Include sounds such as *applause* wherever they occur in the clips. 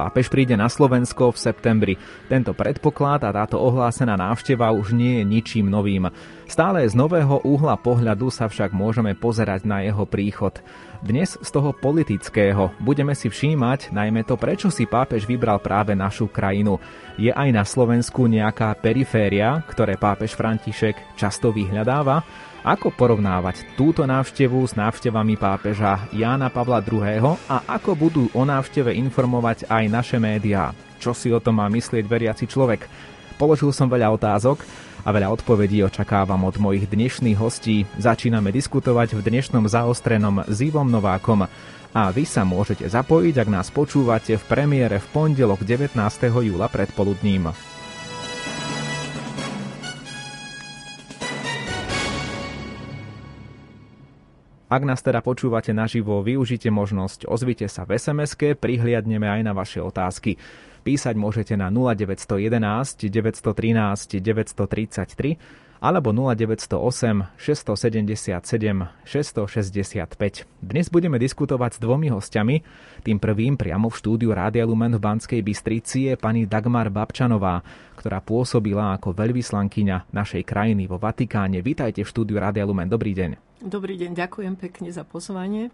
Pápež príde na Slovensko v septembri. Tento predpoklad a táto ohlásená návšteva už nie je ničím novým. Stále z nového uhla pohľadu sa však môžeme pozerať na jeho príchod. Dnes z toho politického budeme si všímať najmä to, prečo si pápež vybral práve našu krajinu. Je aj na Slovensku nejaká periféria, ktoré pápež František často vyhľadáva? Ako porovnávať túto návštevu s návštevami pápeža Jána Pavla II. a ako budú o návšteve informovať aj naše médiá? Čo si o tom má myslieť veriaci človek? Položil som veľa otázok a veľa odpovedí očakávam od mojich dnešných hostí. Začíname diskutovať v dnešnom zaostrenom s Ivom Novákom. A vy sa môžete zapojiť, ak nás počúvate v premiére v pondelok 19. júla predpoludním. Ak nás teda počúvate naživo, využite možnosť, ozvite sa v sms prihliadneme aj na vaše otázky. Písať môžete na 0911 913 933 alebo 0908 677 665. Dnes budeme diskutovať s dvomi hostiami. Tým prvým priamo v štúdiu Rádia Lumen v Banskej Bystrici je pani Dagmar Babčanová, ktorá pôsobila ako veľvyslankyňa našej krajiny vo Vatikáne. Vítajte v štúdiu Rádia Lumen. Dobrý deň. Dobrý deň, ďakujem pekne za pozvanie.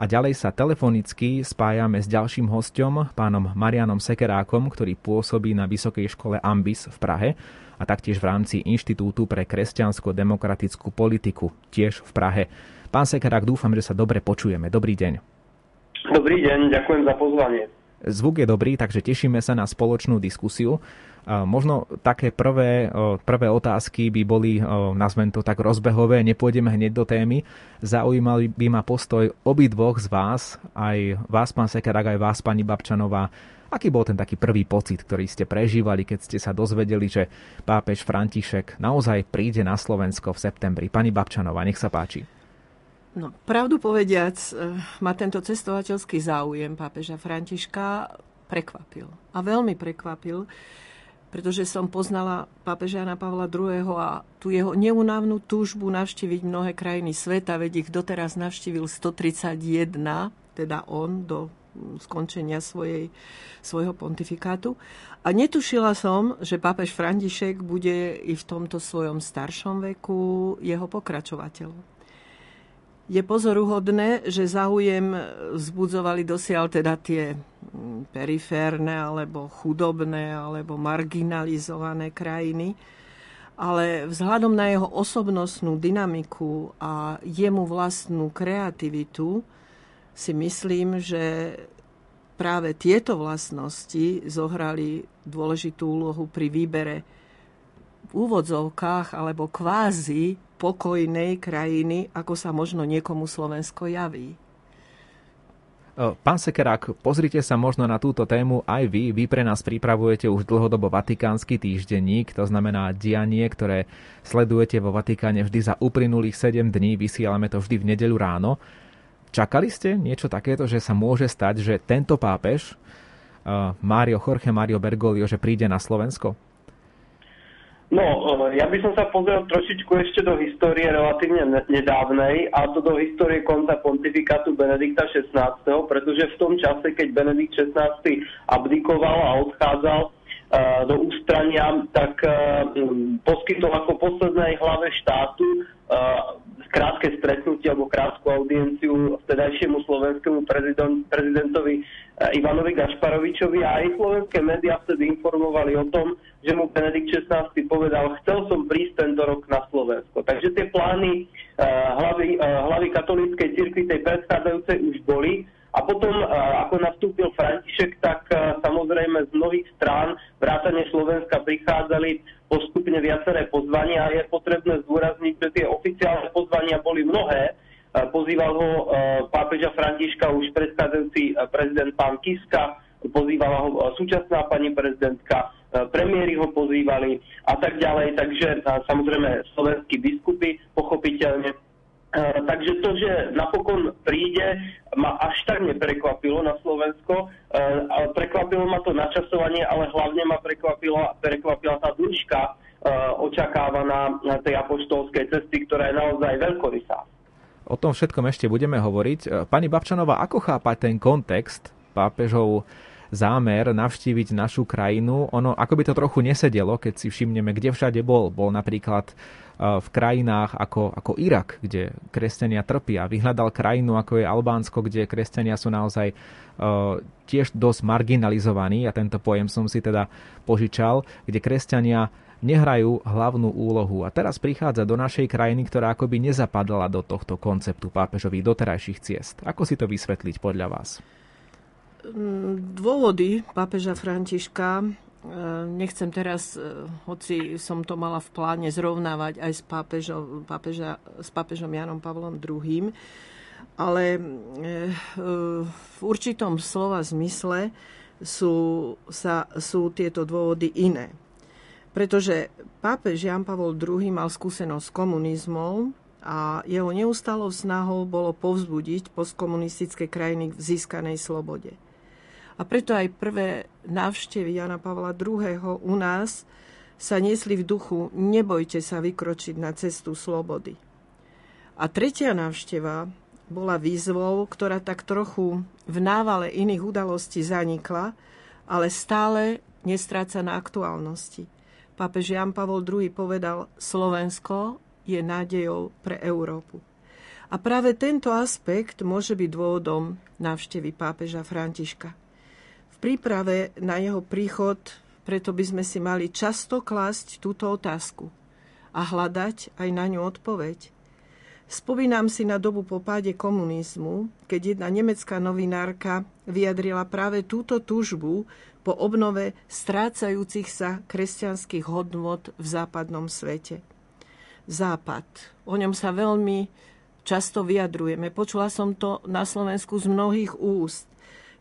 A ďalej sa telefonicky spájame s ďalším hostom, pánom Marianom Sekerákom, ktorý pôsobí na Vysokej škole Ambis v Prahe a taktiež v rámci Inštitútu pre kresťansko-demokratickú politiku, tiež v Prahe. Pán Sekerák, dúfam, že sa dobre počujeme. Dobrý deň. Dobrý deň, ďakujem za pozvanie. Zvuk je dobrý, takže tešíme sa na spoločnú diskusiu. Možno také prvé, prvé otázky by boli, nazvem to tak rozbehové, nepôjdeme hneď do témy. Zaujímali by ma postoj obidvoch z vás, aj vás, pán Sekerák, aj vás, pani Babčanová, Aký bol ten taký prvý pocit, ktorý ste prežívali, keď ste sa dozvedeli, že pápež František naozaj príde na Slovensko v septembri? Pani Babčanová, nech sa páči. No, pravdu povediac, eh, ma tento cestovateľský záujem pápeža Františka prekvapil. A veľmi prekvapil, pretože som poznala pápeža Jana Pavla II. a tu jeho neunávnu túžbu navštíviť mnohé krajiny sveta, veď ich doteraz navštívil 131, teda on do skončenia svojej, svojho pontifikátu. A netušila som, že pápež František bude i v tomto svojom staršom veku jeho pokračovateľom. Je pozoruhodné, že záujem vzbudzovali dosiaľ teda tie mm, periférne alebo chudobné alebo marginalizované krajiny, ale vzhľadom na jeho osobnostnú dynamiku a jemu vlastnú kreativitu si myslím, že práve tieto vlastnosti zohrali dôležitú úlohu pri výbere úvodzovkách alebo kvázi pokojnej krajiny, ako sa možno niekomu Slovensko javí. Pán Sekerák, pozrite sa možno na túto tému aj vy. Vy pre nás pripravujete už dlhodobo Vatikánsky týždenník, to znamená dianie, ktoré sledujete vo Vatikáne vždy za uplynulých 7 dní. Vysielame to vždy v nedeľu ráno. Čakali ste niečo takéto, že sa môže stať, že tento pápež, Mario Jorge Mario Bergoglio, že príde na Slovensko? No, eh, ja by som sa pozrel trošičku ešte do histórie relatívne nedávnej, a to do histórie konca pontifikátu Benedikta XVI, pretože v tom čase, keď Benedikt XVI abdikoval a odchádzal eh, do ústrania, tak poskytol ako poslednej hlave štátu krátke stretnutie alebo krátku audienciu vtedajšiemu slovenskému prezident, prezidentovi eh, Ivanovi Gašparovičovi a aj slovenské médiá vtedy informovali o tom, že mu Benedikt XVI povedal, chcel som prísť tento rok na Slovensko. Takže tie plány uh, hlavy, uh, hlavy katolíckej cirkvi tej predchádzajúcej už boli a potom, uh, ako nastúpil František, tak samozrejme z mnohých strán vrátane Slovenska prichádzali postupne viaceré pozvania a je potrebné zdôrazniť, že tie oficiálne pozvania boli mnohé. E, pozýval ho e, pápeža Františka už predchádzajúci e, prezident pán Kiska, pozývala ho súčasná pani prezidentka, premiéry ho pozývali a tak ďalej. Takže samozrejme slovenskí biskupy pochopiteľne Eh, takže to, že napokon príde, ma až tak neprekvapilo na Slovensko. Eh, prekvapilo ma to načasovanie, ale hlavne ma prekvapila, prekvapila tá dĺžka eh, očakávaná tej apoštolskej cesty, ktorá je naozaj veľkorysá. O tom všetkom ešte budeme hovoriť. Pani Babčanová, ako chápať ten kontext pápežov zámer navštíviť našu krajinu. Ono ako by to trochu nesedelo, keď si všimneme, kde všade bol. Bol napríklad v krajinách ako, ako Irak, kde kresťania trpia. Vyhľadal krajinu ako je Albánsko, kde kresťania sú naozaj uh, tiež dosť marginalizovaní a tento pojem som si teda požičal, kde kresťania nehrajú hlavnú úlohu. A teraz prichádza do našej krajiny, ktorá akoby nezapadala do tohto konceptu pápežových doterajších ciest. Ako si to vysvetliť podľa vás? Mm, dôvody pápeža Františka E, nechcem teraz, e, hoci som to mala v pláne zrovnávať aj s, pápežom, pápeža, s pápežom Janom Pavlom II, ale e, v určitom slova zmysle sú, sa, sú tieto dôvody iné. Pretože pápež Jan Pavol II mal skúsenosť s komunizmom a jeho neustálou snahou bolo povzbudiť postkomunistické krajiny v získanej slobode. A preto aj prvé návštevy Jana Pavla II. u nás sa niesli v duchu nebojte sa vykročiť na cestu slobody. A tretia návšteva bola výzvou, ktorá tak trochu v návale iných udalostí zanikla, ale stále nestráca na aktuálnosti. Pápež Jan Pavol II povedal, Slovensko je nádejou pre Európu. A práve tento aspekt môže byť dôvodom návštevy pápeža Františka. V príprave na jeho príchod preto by sme si mali často klásť túto otázku a hľadať aj na ňu odpoveď. Spomínam si na dobu po páde komunizmu, keď jedna nemecká novinárka vyjadrila práve túto túžbu po obnove strácajúcich sa kresťanských hodnot v západnom svete. Západ. O ňom sa veľmi často vyjadrujeme. Počula som to na Slovensku z mnohých úst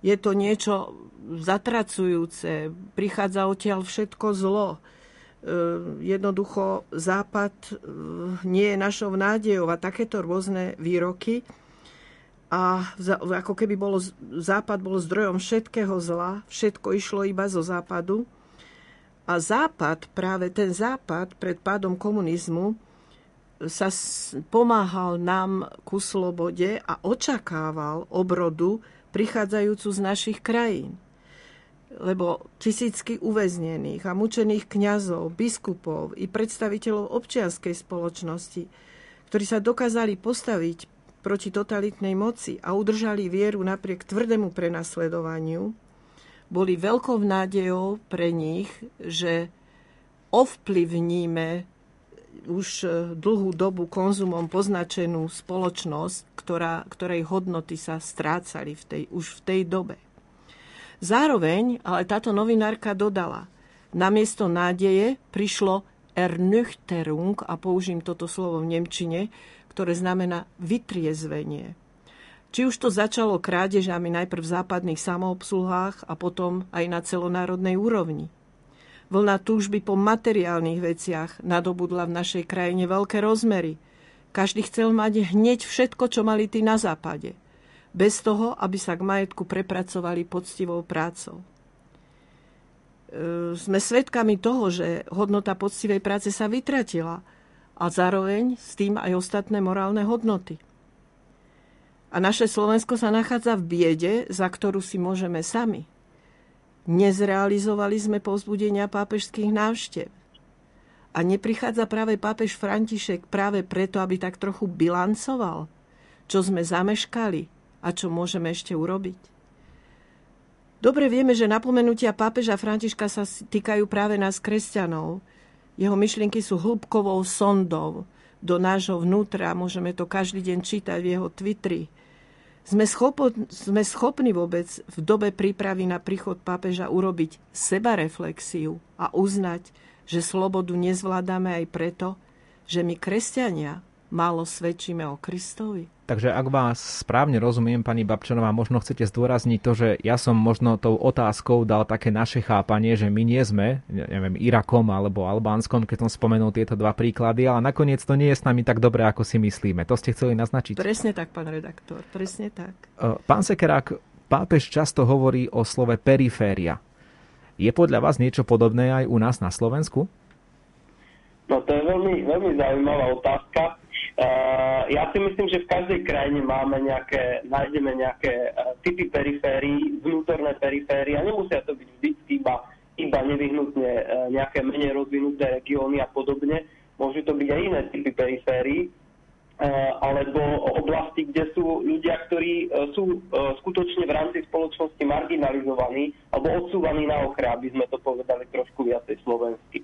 je to niečo zatracujúce, prichádza odtiaľ všetko zlo. E, jednoducho Západ e, nie je našou nádejou a takéto rôzne výroky. A ako keby bolo, Západ bol zdrojom všetkého zla, všetko išlo iba zo Západu. A Západ, práve ten Západ pred pádom komunizmu, sa pomáhal nám ku slobode a očakával obrodu prichádzajúcu z našich krajín. Lebo tisícky uväznených a mučených kňazov, biskupov i predstaviteľov občianskej spoločnosti, ktorí sa dokázali postaviť proti totalitnej moci a udržali vieru napriek tvrdému prenasledovaniu, boli veľkou nádejou pre nich, že ovplyvníme už e, dlhú dobu konzumom poznačenú spoločnosť, ktorá, ktorej hodnoty sa strácali v tej, už v tej dobe. Zároveň ale táto novinárka dodala, namiesto nádeje prišlo Ernüchterung, a použijem toto slovo v Nemčine, ktoré znamená vytriezvenie. Či už to začalo krádežami najprv v západných samoobsluhách a potom aj na celonárodnej úrovni. Vlna túžby po materiálnych veciach nadobudla v našej krajine veľké rozmery. Každý chcel mať hneď všetko, čo mali tí na západe. Bez toho, aby sa k majetku prepracovali poctivou prácou. E, sme svedkami toho, že hodnota poctivej práce sa vytratila a zároveň s tým aj ostatné morálne hodnoty. A naše Slovensko sa nachádza v biede, za ktorú si môžeme sami, Nezrealizovali sme povzbudenia pápežských návštev. A neprichádza práve pápež František práve preto, aby tak trochu bilancoval, čo sme zameškali a čo môžeme ešte urobiť. Dobre vieme, že napomenutia pápeža Františka sa týkajú práve nás kresťanov. Jeho myšlienky sú hĺbkovou sondou do nášho vnútra. Môžeme to každý deň čítať v jeho Twitteri sme, schopo, sme schopní vôbec v dobe prípravy na príchod pápeža urobiť sebareflexiu a uznať, že slobodu nezvládame aj preto, že my kresťania málo svedčíme o Kristovi? Takže ak vás správne rozumiem, pani Babčanová, možno chcete zdôrazniť to, že ja som možno tou otázkou dal také naše chápanie, že my nie sme, neviem, Irakom alebo Albánskom, keď som spomenul tieto dva príklady, ale nakoniec to nie je s nami tak dobré, ako si myslíme. To ste chceli naznačiť? Presne tak, pán redaktor, presne tak. E, pán Sekerák, pápež často hovorí o slove periféria. Je podľa vás niečo podobné aj u nás na Slovensku? No to je veľmi, veľmi zaujímavá otázka. Ja si myslím, že v každej krajine máme nejaké, nájdeme nejaké typy periférií, vnútorné periférie a nemusia to byť vždy iba, iba nevyhnutne nejaké menej rozvinuté regióny a podobne. Môžu to byť aj iné typy periférií, alebo oblasti, kde sú ľudia, ktorí sú skutočne v rámci spoločnosti marginalizovaní alebo odsúvaní na okraj, aby sme to povedali trošku viacej slovensky.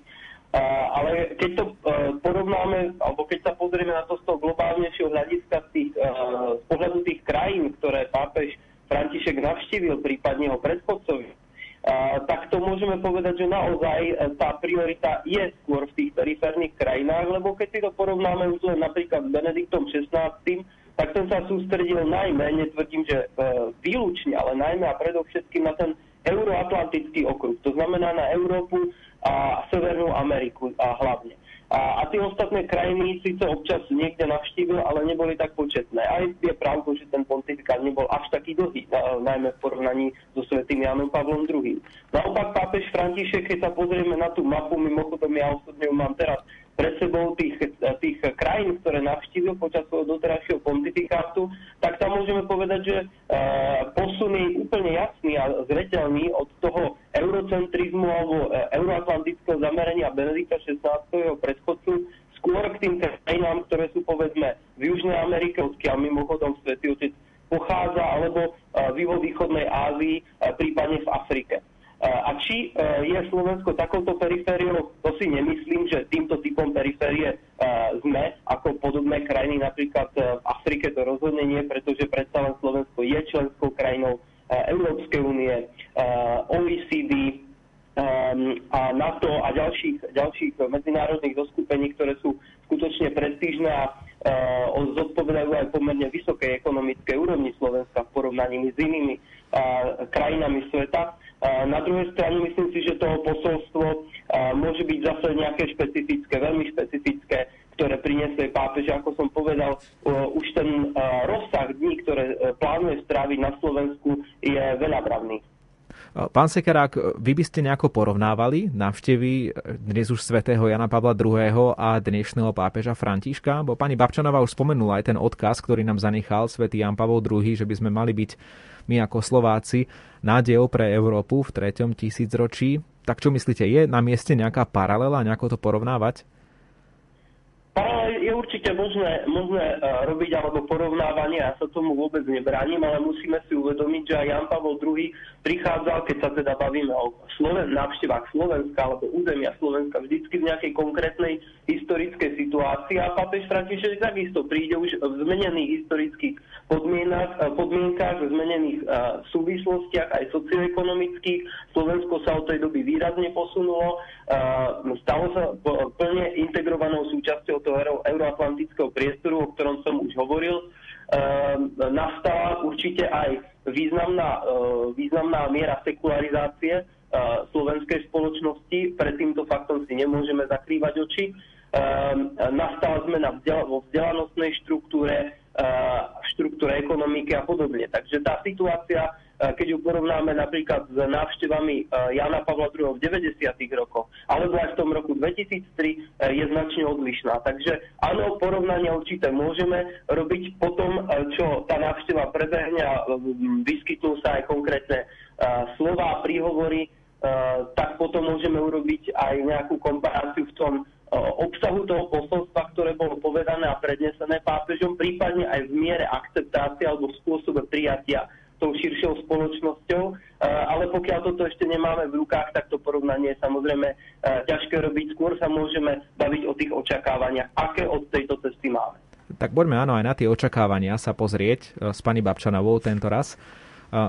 Ale keď to e, porovnáme, alebo keď sa pozrieme na to z toho globálnejšieho hľadiska z, tých, e, z pohľadu tých krajín, ktoré pápež František navštívil, prípadne ho predchodcovi, tak to môžeme povedať, že naozaj e, tá priorita je skôr v tých periférnych krajinách, lebo keď si to porovnáme už len napríklad s Benediktom XVI, tak ten sa sústredil najmä, netvrdím, že výlučne, ale najmä a predovšetkým na ten euroatlantický okruh. To znamená na Európu, a Severnú Ameriku a hlavne. A, a tie ostatné krajiny síce občas niekde navštívil, ale neboli tak početné. Aj je pravdou, že ten pontifikát nebol až taký dlhý, najmä v porovnaní so svetým Janom Pavlom II. Naopak pápež František, keď sa pozrieme na tú mapu, mimochodom ja osobne ju mám teraz pred sebou tých, tých krajín, ktoré navštívil počas svojho doterajšieho pontifikátu, tak tam môžeme povedať, že e, posun je úplne jasný a zreteľný od toho eurocentrizmu alebo e, euroatlantického zamerania Benedikta XVI. jeho predchodcu skôr k tým krajinám, ktoré sú povedzme v Južnej Amerike, odkiaľ mimochodom Svetý Otec pochádza, alebo e, v východnej Ázii, prípadne v Afrike. A či e, je Slovensko takouto perifériou, to si nemyslím, že týmto typom periférie e, sme, ako podobné krajiny napríklad e, v Afrike to rozhodne nie, pretože predsa len Slovensko je členskou krajinou Európskej únie, OECD, a NATO a ďalších, ďalších medzinárodných zoskupení, ktoré sú skutočne prestížne a zodpovedajú aj pomerne vysokej ekonomickej úrovni Slovenska v porovnaní s inými krajinami sveta. Na druhej strane myslím si, že toho posolstvo môže byť zase nejaké špecifické, veľmi špecifické, ktoré priniesie pápež. Ako som povedal, už ten rozsah dní, ktoré e, plánuje stráviť na Slovensku, je veľabravný. Pán Sekerák, vy by ste nejako porovnávali návštevy e, dnes už svätého Jana Pavla II. a dnešného pápeža Františka? Bo pani Babčanová už spomenula aj ten odkaz, ktorý nám zanechal svätý Jan Pavel II, že by sme mali byť my ako Slováci nádejou pre Európu v treťom tisícročí. Tak čo myslíte, je na mieste nejaká paralela, nejako to porovnávať? Paralel je určite možné, možné uh, robiť alebo porovnávanie, ja sa tomu vôbec nebránim, ale musíme si uvedomiť, že aj Jan Pavel II prichádzal, keď sa teda bavíme o Sloven, návštevách Slovenska alebo územia Slovenska, vždycky v nejakej konkrétnej historickej situácii a pápež František takisto príde už v zmenených historických podmienkach, eh, podmienkach v zmenených uh, súvislostiach aj socioekonomických. Slovensko sa od tej doby výrazne posunulo, stalo sa plne integrovanou súčasťou toho euroatlantického priestoru, o ktorom som už hovoril, ehm, nastala určite aj významná, ehm, významná miera sekularizácie ehm, slovenskej spoločnosti. Pred týmto faktom si nemôžeme zakrývať oči. Nastala zmena vo vzdelanostnej štruktúre, v štruktúre ekonomiky a podobne. Takže tá situácia keď ju porovnáme napríklad s návštevami e, Jana Pavla II v 90. rokoch, alebo aj v tom roku 2003 e, je značne odlišná. Takže áno, porovnania určité môžeme robiť potom, e, čo tá návšteva prebehne a vyskytnú sa aj konkrétne slova, príhovory, tak potom môžeme urobiť aj nejakú komparáciu v tom obsahu toho posolstva, ktoré bolo povedané a prednesené pápežom, prípadne aj v miere akceptácie alebo v spôsobe prijatia tou širšou spoločnosťou, ale pokiaľ toto ešte nemáme v rukách, tak to porovnanie je samozrejme ťažké robiť. Skôr sa môžeme baviť o tých očakávaniach, aké od tejto cesty máme. Tak poďme áno aj na tie očakávania sa pozrieť e, s pani Babčanovou tento raz. E,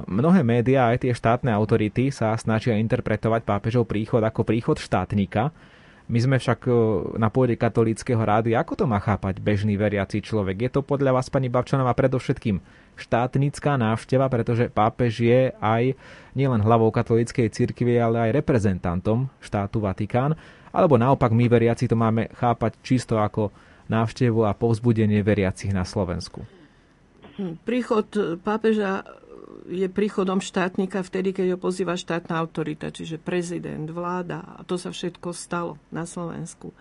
mnohé médiá, aj tie štátne autority sa snažia interpretovať pápežov príchod ako príchod štátnika, my sme však e, na pôde katolíckého rády. Ako to má chápať bežný veriaci človek? Je to podľa vás, pani Babčanová, predovšetkým štátnická návšteva, pretože pápež je aj nielen hlavou katolíckej cirkvi, ale aj reprezentantom štátu Vatikán. Alebo naopak my veriaci to máme chápať čisto ako návštevu a povzbudenie veriacich na Slovensku. Hm, príchod pápeža je príchodom štátnika vtedy, keď ho pozýva štátna autorita, čiže prezident, vláda. A to sa všetko stalo na Slovensku.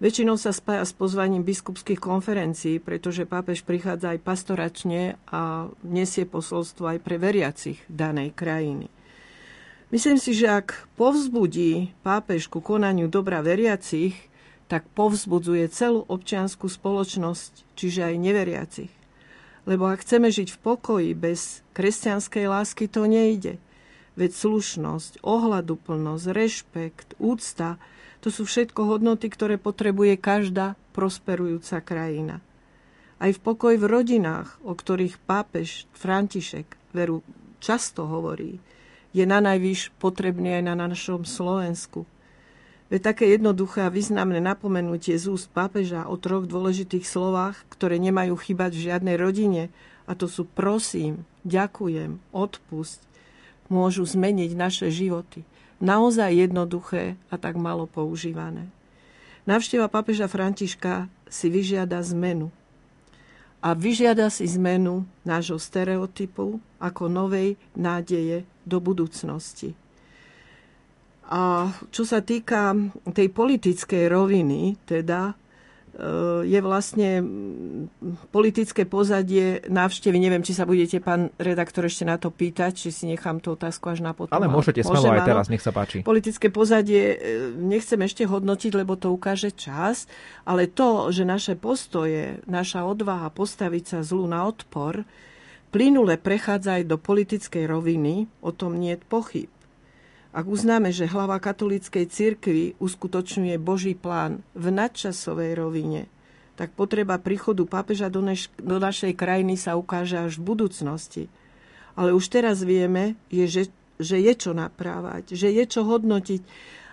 Väčšinou sa spája s pozvaním biskupských konferencií, pretože pápež prichádza aj pastoračne a nesie posolstvo aj pre veriacich danej krajiny. Myslím si, že ak povzbudí pápež ku konaniu dobra veriacich, tak povzbudzuje celú občianskú spoločnosť, čiže aj neveriacich. Lebo ak chceme žiť v pokoji bez kresťanskej lásky, to nejde. Veď slušnosť, ohľaduplnosť, rešpekt, úcta, to sú všetko hodnoty, ktoré potrebuje každá prosperujúca krajina. Aj v pokoj v rodinách, o ktorých pápež František veru často hovorí, je na najvyš potrebný aj na našom Slovensku. Veď také jednoduché a významné napomenutie z úst pápeža o troch dôležitých slovách, ktoré nemajú chýbať v žiadnej rodine, a to sú prosím, ďakujem, odpusť, môžu zmeniť naše životy. Naozaj jednoduché a tak malo používané. Návšteva pápeža Františka si vyžiada zmenu a vyžiada si zmenu nášho stereotypu ako novej nádeje do budúcnosti. A čo sa týka tej politickej roviny, teda je vlastne politické pozadie návštevy. Neviem, či sa budete, pán redaktor, ešte na to pýtať, či si nechám tú otázku až na potom. Ale môžete smelo aj teraz, nech sa páči. Politické pozadie e, nechcem ešte hodnotiť, lebo to ukáže čas, ale to, že naše postoje, naša odvaha postaviť sa zlu na odpor, plynule prechádza aj do politickej roviny, o tom nie je pochyb. Ak uznáme, že hlava katolíckej cirkvi uskutočňuje Boží plán v nadčasovej rovine, tak potreba príchodu pápeža do, neš- do našej krajiny sa ukáže až v budúcnosti. Ale už teraz vieme, je, že, že je čo naprávať, že je čo hodnotiť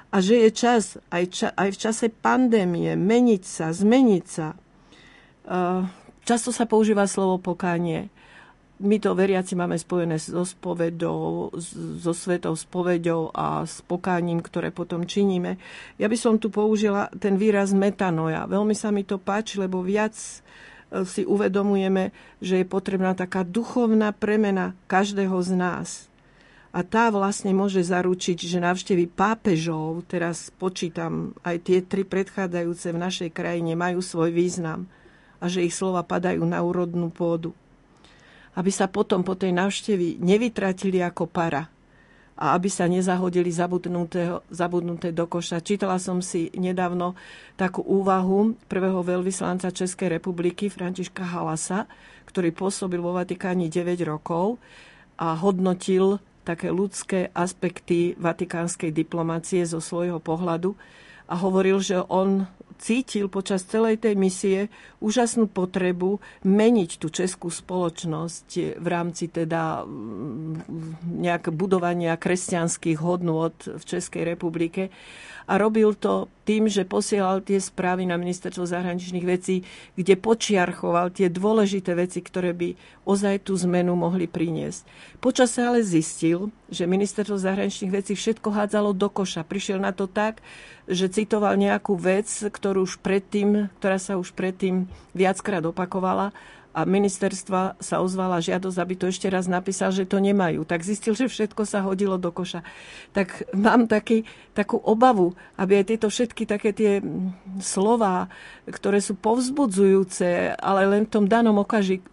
a že je čas aj, ča- aj v čase pandémie meniť sa, zmeniť sa. Uh, často sa používa slovo pokánie my to veriaci máme spojené so spovedou, so svetou spovedou a s pokáním, ktoré potom činíme. Ja by som tu použila ten výraz metanoja. Veľmi sa mi to páči, lebo viac e, si uvedomujeme, že je potrebná taká duchovná premena každého z nás. A tá vlastne môže zaručiť, že návštevy pápežov, teraz počítam, aj tie tri predchádzajúce v našej krajine majú svoj význam a že ich slova padajú na úrodnú pôdu aby sa potom po tej návštevi nevytratili ako para a aby sa nezahodili zabudnuté, do koša. Čítala som si nedávno takú úvahu prvého veľvyslanca Českej republiky Františka Halasa, ktorý pôsobil vo Vatikáni 9 rokov a hodnotil také ľudské aspekty vatikánskej diplomácie zo svojho pohľadu a hovoril, že on cítil počas celej tej misie úžasnú potrebu meniť tú českú spoločnosť v rámci teda mm, nejak budovania kresťanských hodnôt v Českej republike. A robil to tým, že posielal tie správy na ministerstvo zahraničných vecí, kde počiarchoval tie dôležité veci, ktoré by ozaj tú zmenu mohli priniesť. Počas sa ale zistil, že ministerstvo zahraničných vecí všetko hádzalo do koša. Prišiel na to tak, že citoval nejakú vec, ktorú už predtým, ktorá sa už predtým viackrát opakovala a ministerstva sa ozvala žiadosť, aby to ešte raz napísal, že to nemajú. Tak zistil, že všetko sa hodilo do koša. Tak mám taký, takú obavu, aby aj tieto všetky také tie slova, ktoré sú povzbudzujúce, ale len v tom danom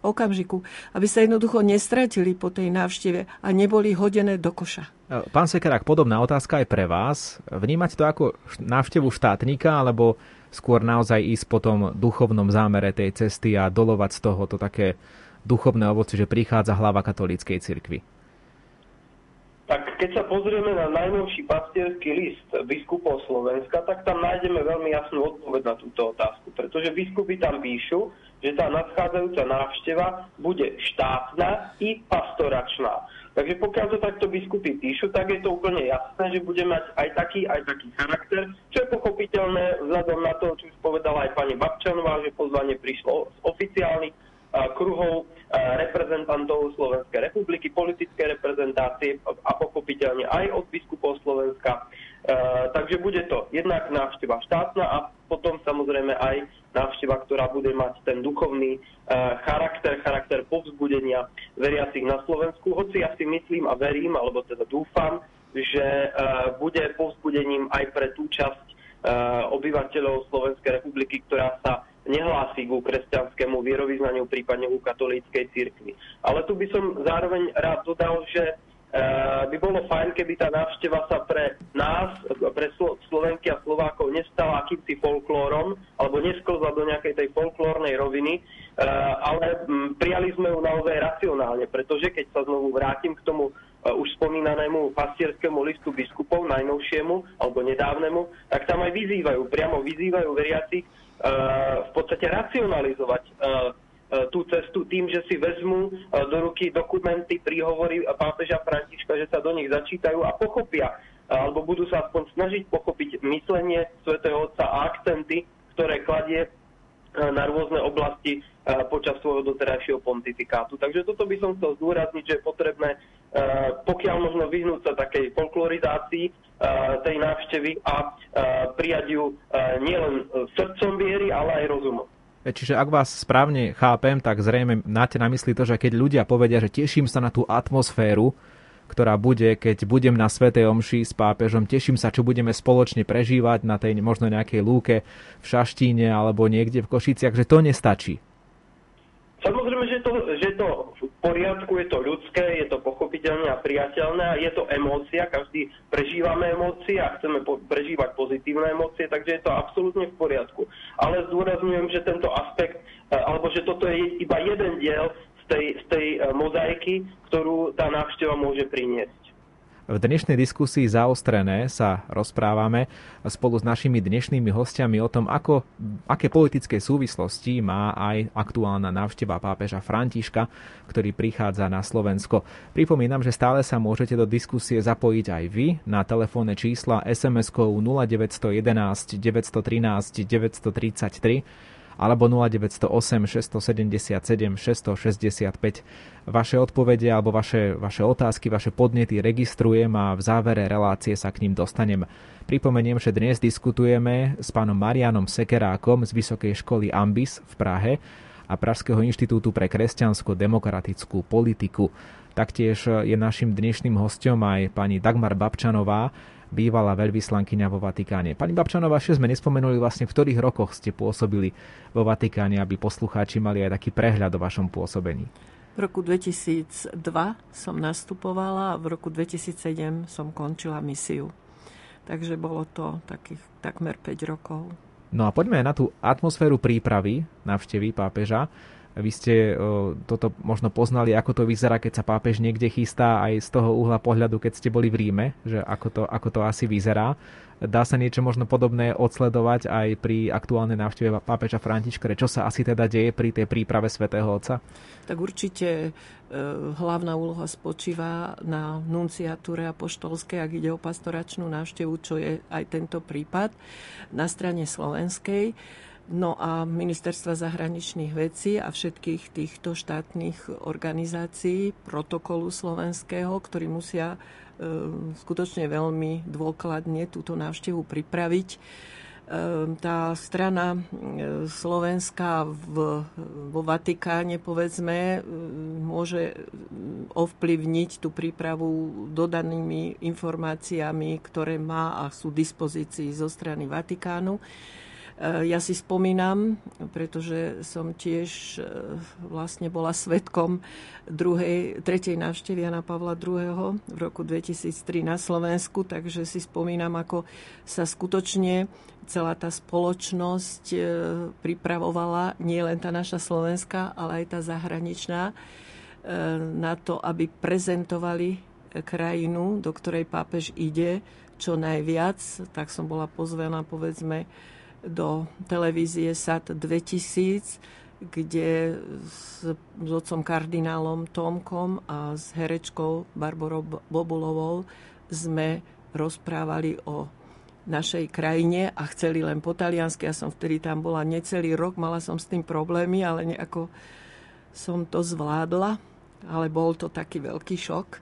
okamžiku, aby sa jednoducho nestratili po tej návšteve a neboli hodené do koša. Pán Sekerák, podobná otázka aj pre vás. Vnímať to ako návštevu štátnika, alebo skôr naozaj ísť po tom duchovnom zámere tej cesty a dolovať z toho to také duchovné ovoci, že prichádza hlava katolíckej cirkvi? Tak keď sa pozrieme na najnovší pastierský list biskupov Slovenska, tak tam nájdeme veľmi jasnú odpoveď na túto otázku. Pretože biskupy tam píšu, že tá nadchádzajúca návšteva bude štátna i pastoračná. Takže pokiaľ to takto biskupy píšu, tak je to úplne jasné, že bude mať aj taký, aj taký charakter, čo je pochopiteľné vzhľadom na to, čo už povedala aj pani Babčanová, že pozvanie prišlo z oficiálnych kruhov reprezentantov Slovenskej republiky, politické reprezentácie a pochopiteľne aj od biskupov Slovenska. Takže bude to jednak návšteva štátna a potom samozrejme aj návšteva, ktorá bude mať ten duchovný charakter, charakter povzbudenia veriacich na Slovensku. Hoci ja si myslím a verím, alebo teda dúfam, že bude povzbudením aj pre tú časť obyvateľov Slovenskej republiky, ktorá sa nehlási ku kresťanskému vierovýznaniu, prípadne ku katolíckej cirkvi. Ale tu by som zároveň rád dodal, že Eh, by bolo fajn, keby tá návšteva sa pre nás, pre Slovenky a Slovákov nestala akýmsi folklórom, alebo nesklzla do nejakej tej folklórnej roviny, eh, ale mm, prijali sme ju naozaj racionálne, pretože keď sa znovu vrátim k tomu eh, už spomínanému pastierskému listu biskupov, najnovšiemu alebo nedávnemu, tak tam aj vyzývajú, priamo vyzývajú veriaci v podstate racionalizovať tú cestu tým, že si vezmú e, do ruky dokumenty, príhovory pápeža Františka, že sa do nich začítajú a pochopia, e, alebo budú sa aspoň snažiť pochopiť myslenie svätého Otca a akcenty, ktoré kladie na rôzne oblasti počas svojho doterajšieho pontifikátu. Takže toto by som chcel zdôrazniť, že je potrebné pokiaľ možno vyhnúť sa takej folklorizácii tej návštevy a prijať ju nielen srdcom viery, ale aj rozumom. Čiže ak vás správne chápem, tak zrejme máte na mysli to, že keď ľudia povedia, že teším sa na tú atmosféru, ktorá bude, keď budem na Svetej Omši s pápežom. Teším sa, čo budeme spoločne prežívať na tej možno nejakej lúke v Šaštíne alebo niekde v Košiciach, že to nestačí. Samozrejme, že to, že to poriadku, je to ľudské, je to pochopiteľné a priateľné je to emócia, každý prežívame emócie a chceme po, prežívať pozitívne emócie, takže je to absolútne v poriadku. Ale zdôrazňujem, že tento aspekt, e, alebo že toto je iba jeden diel z tej, z tej e, mozaiky, ktorú tá návšteva môže priniesť. V dnešnej diskusii zaostrené sa rozprávame spolu s našimi dnešnými hostiami o tom, ako, aké politické súvislosti má aj aktuálna návšteva pápeža Františka, ktorý prichádza na Slovensko. Pripomínam, že stále sa môžete do diskusie zapojiť aj vy na telefónne čísla SMS-kou 0911 913 933 alebo 0908 677 665. Vaše odpovede alebo vaše, vaše otázky, vaše podnety registrujem a v závere relácie sa k ním dostanem. Pripomeniem, že dnes diskutujeme s pánom Marianom Sekerákom z Vysokej školy Ambis v Prahe a Pražského inštitútu pre kresťansko-demokratickú politiku. Taktiež je našim dnešným hostom aj pani Dagmar Babčanová, bývalá veľvyslankyňa vo Vatikáne. Pani Babčanová, ešte sme nespomenuli vlastne, v ktorých rokoch ste pôsobili vo Vatikáne, aby poslucháči mali aj taký prehľad o vašom pôsobení. V roku 2002 som nastupovala a v roku 2007 som končila misiu. Takže bolo to takých takmer 5 rokov. No a poďme na tú atmosféru prípravy navštevy pápeža. Vy ste toto možno poznali, ako to vyzerá, keď sa pápež niekde chystá aj z toho uhla pohľadu, keď ste boli v Ríme, že ako to, ako to asi vyzerá. Dá sa niečo možno podobné odsledovať aj pri aktuálnej návšteve pápeža Františka, čo sa asi teda deje pri tej príprave svätého Otca? Tak určite e, hlavná úloha spočíva na nunciatúre apoštolskej, ak ide o pastoračnú návštevu, čo je aj tento prípad na strane slovenskej No a ministerstva zahraničných vecí a všetkých týchto štátnych organizácií, protokolu slovenského, ktorí musia e, skutočne veľmi dôkladne túto návštevu pripraviť. E, tá strana e, Slovenska v, vo Vatikáne, povedzme, môže ovplyvniť tú prípravu dodanými informáciami, ktoré má a sú dispozícii zo strany Vatikánu. Eh, ja si spomínam, pretože som tiež eh, vlastne bola svetkom druhej, tretej návštevy Jana Pavla II. v roku 2003 na Slovensku, takže si spomínam, ako sa skutočne celá tá spoločnosť eh, pripravovala, nie len tá naša slovenská, ale aj tá zahraničná, na to, aby prezentovali krajinu, do ktorej pápež ide, čo najviac. Tak som bola pozvaná, povedzme, do televízie SAT 2000, kde s, s otcom kardinálom Tomkom a s herečkou Barborou Bobulovou sme rozprávali o našej krajine a chceli len po taliansky. Ja som vtedy tam bola necelý rok, mala som s tým problémy, ale nejako som to zvládla, ale bol to taký veľký šok.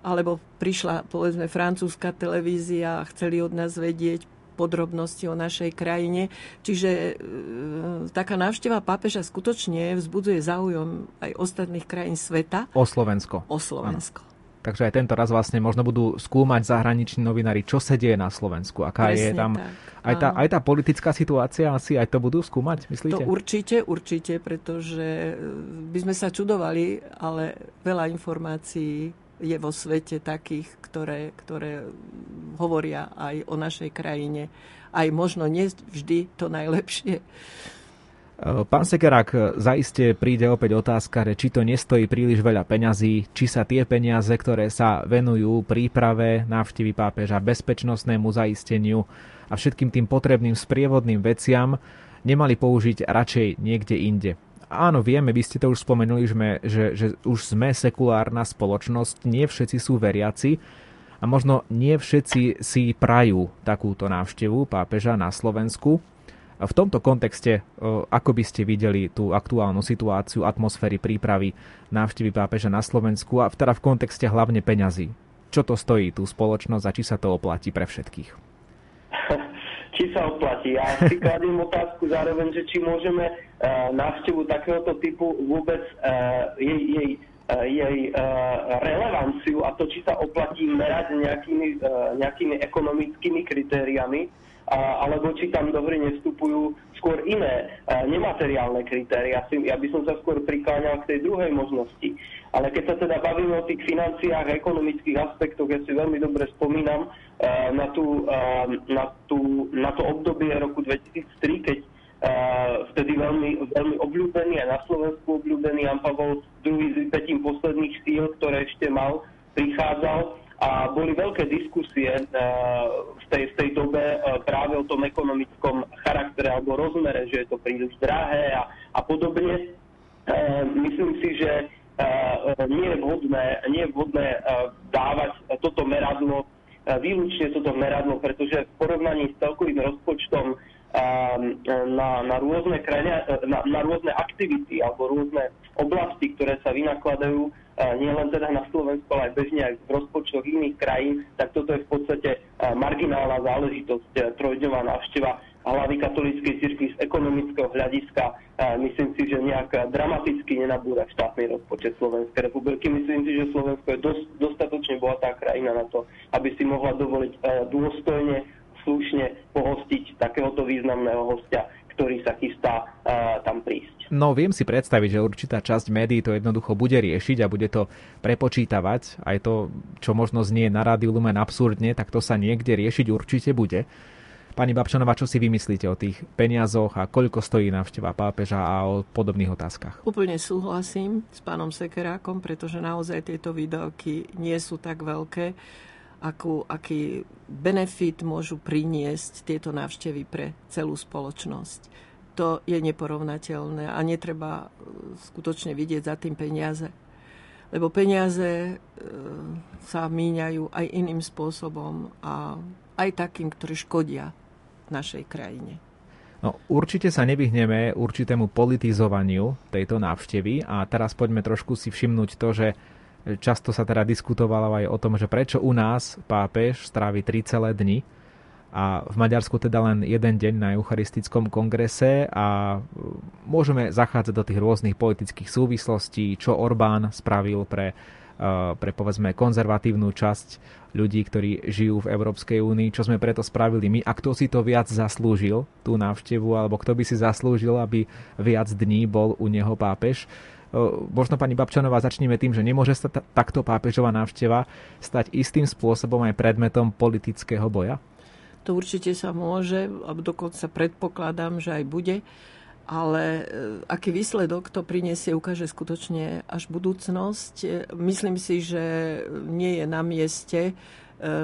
Alebo prišla, povedzme, francúzska televízia a chceli od nás vedieť, podrobnosti o našej krajine. Čiže e, taká návšteva pápeža skutočne vzbudzuje záujem aj ostatných krajín sveta. O Slovensko. O Slovensko. Ano. Takže aj tento raz vlastne možno budú skúmať zahraniční novinári, čo sa deje na Slovensku, aká Presne je tam tak. aj tá, aj tá politická situácia, asi aj to budú skúmať, myslíte? To určite, určite, pretože by sme sa čudovali, ale veľa informácií je vo svete takých, ktoré, ktoré hovoria aj o našej krajine. Aj možno nie vždy to najlepšie. Pán Sekerák, zaiste príde opäť otázka, či to nestojí príliš veľa peňazí, či sa tie peniaze, ktoré sa venujú príprave návštevy pápeža, bezpečnostnému zaisteniu a všetkým tým potrebným sprievodným veciam, nemali použiť radšej niekde inde áno, vieme, vy ste to už spomenuli, že, že, že už sme sekulárna spoločnosť, nie všetci sú veriaci a možno nie všetci si prajú takúto návštevu pápeža na Slovensku. V tomto kontexte, ako by ste videli tú aktuálnu situáciu, atmosféry prípravy návštevy pápeža na Slovensku a teda v kontexte hlavne peňazí? Čo to stojí tú spoločnosť a či sa to oplatí pre všetkých? Či sa oplatí. Ja si kladím otázku zároveň, že či môžeme uh, návštevu takéhoto typu vôbec uh, jej, jej, uh, jej uh, relevanciu a to, či sa oplatí merať nejakými, uh, nejakými ekonomickými kritériami, alebo či tam do hry nevstupujú skôr iné nemateriálne kritéria. Ja by som sa skôr prikláňal k tej druhej možnosti. Ale keď sa teda bavíme o tých financiách ekonomických aspektoch, ja si veľmi dobre spomínam na, tú, na, tú, na to obdobie roku 2003, keď vtedy veľmi, veľmi obľúbený a na Slovensku obľúbený Jan Pavel II s vypetím posledných síl, ktoré ešte mal, prichádzal a boli veľké diskusie uh, v, tej, v tej dobe uh, práve o tom ekonomickom charaktere alebo rozmere, že je to príliš drahé a, a podobne. Uh, myslím si, že nie je vhodné, nie je vhodné dávať toto meradlo, výlučne toto meradlo, pretože v porovnaní s celkovým rozpočtom na, na, rôzne krajine, na, na rôzne aktivity alebo rôzne oblasti, ktoré sa vynakladajú nielen teda na Slovensku, ale aj bežne aj v rozpočtoch iných krajín, tak toto je v podstate marginálna záležitosť, trojdňová návšteva hlavy katolíckej cirkvi z ekonomického hľadiska. Myslím si, že nejak dramaticky nenabúra štátny rozpočet Slovenskej republiky. Myslím si, že Slovensko je dosť, dostatočne bohatá krajina na to, aby si mohla dovoliť dôstojne, slušne pohostiť takéhoto významného hostia, ktorý sa chystá tam prísť. No viem si predstaviť, že určitá časť médií to jednoducho bude riešiť a bude to prepočítavať. Aj to, čo možno znie na rádiu Lumen absurdne, tak to sa niekde riešiť určite bude. Pani Babčanová, čo si vymyslíte o tých peniazoch a koľko stojí návšteva pápeža a o podobných otázkach? Úplne súhlasím s pánom Sekerákom, pretože naozaj tieto výdavky nie sú tak veľké, akú, aký benefit môžu priniesť tieto návštevy pre celú spoločnosť. To je neporovnateľné a netreba e, skutočne vidieť za tým peniaze. Lebo peniaze e, sa míňajú aj iným spôsobom a aj takým, ktoré škodia našej krajine. No, určite sa nevyhneme určitému politizovaniu tejto návštevy a teraz poďme trošku si všimnúť to, že často sa teda diskutovalo aj o tom, že prečo u nás pápež strávi 3 celé dni a v Maďarsku teda len jeden deň na Eucharistickom kongrese a môžeme zachádzať do tých rôznych politických súvislostí, čo Orbán spravil pre Eh, pre povedzme konzervatívnu časť ľudí, ktorí žijú v Európskej únii, čo sme preto spravili my a kto si to viac zaslúžil, tú návštevu, alebo kto by si zaslúžil, aby viac dní bol u neho pápež. Eh, možno pani Babčanová začneme tým, že nemôže sa t- takto pápežová návšteva stať istým spôsobom aj predmetom politického boja? To určite sa môže, a dokonca predpokladám, že aj bude ale e, aký výsledok to prinesie, ukáže skutočne až budúcnosť. Myslím si, že nie je na mieste e,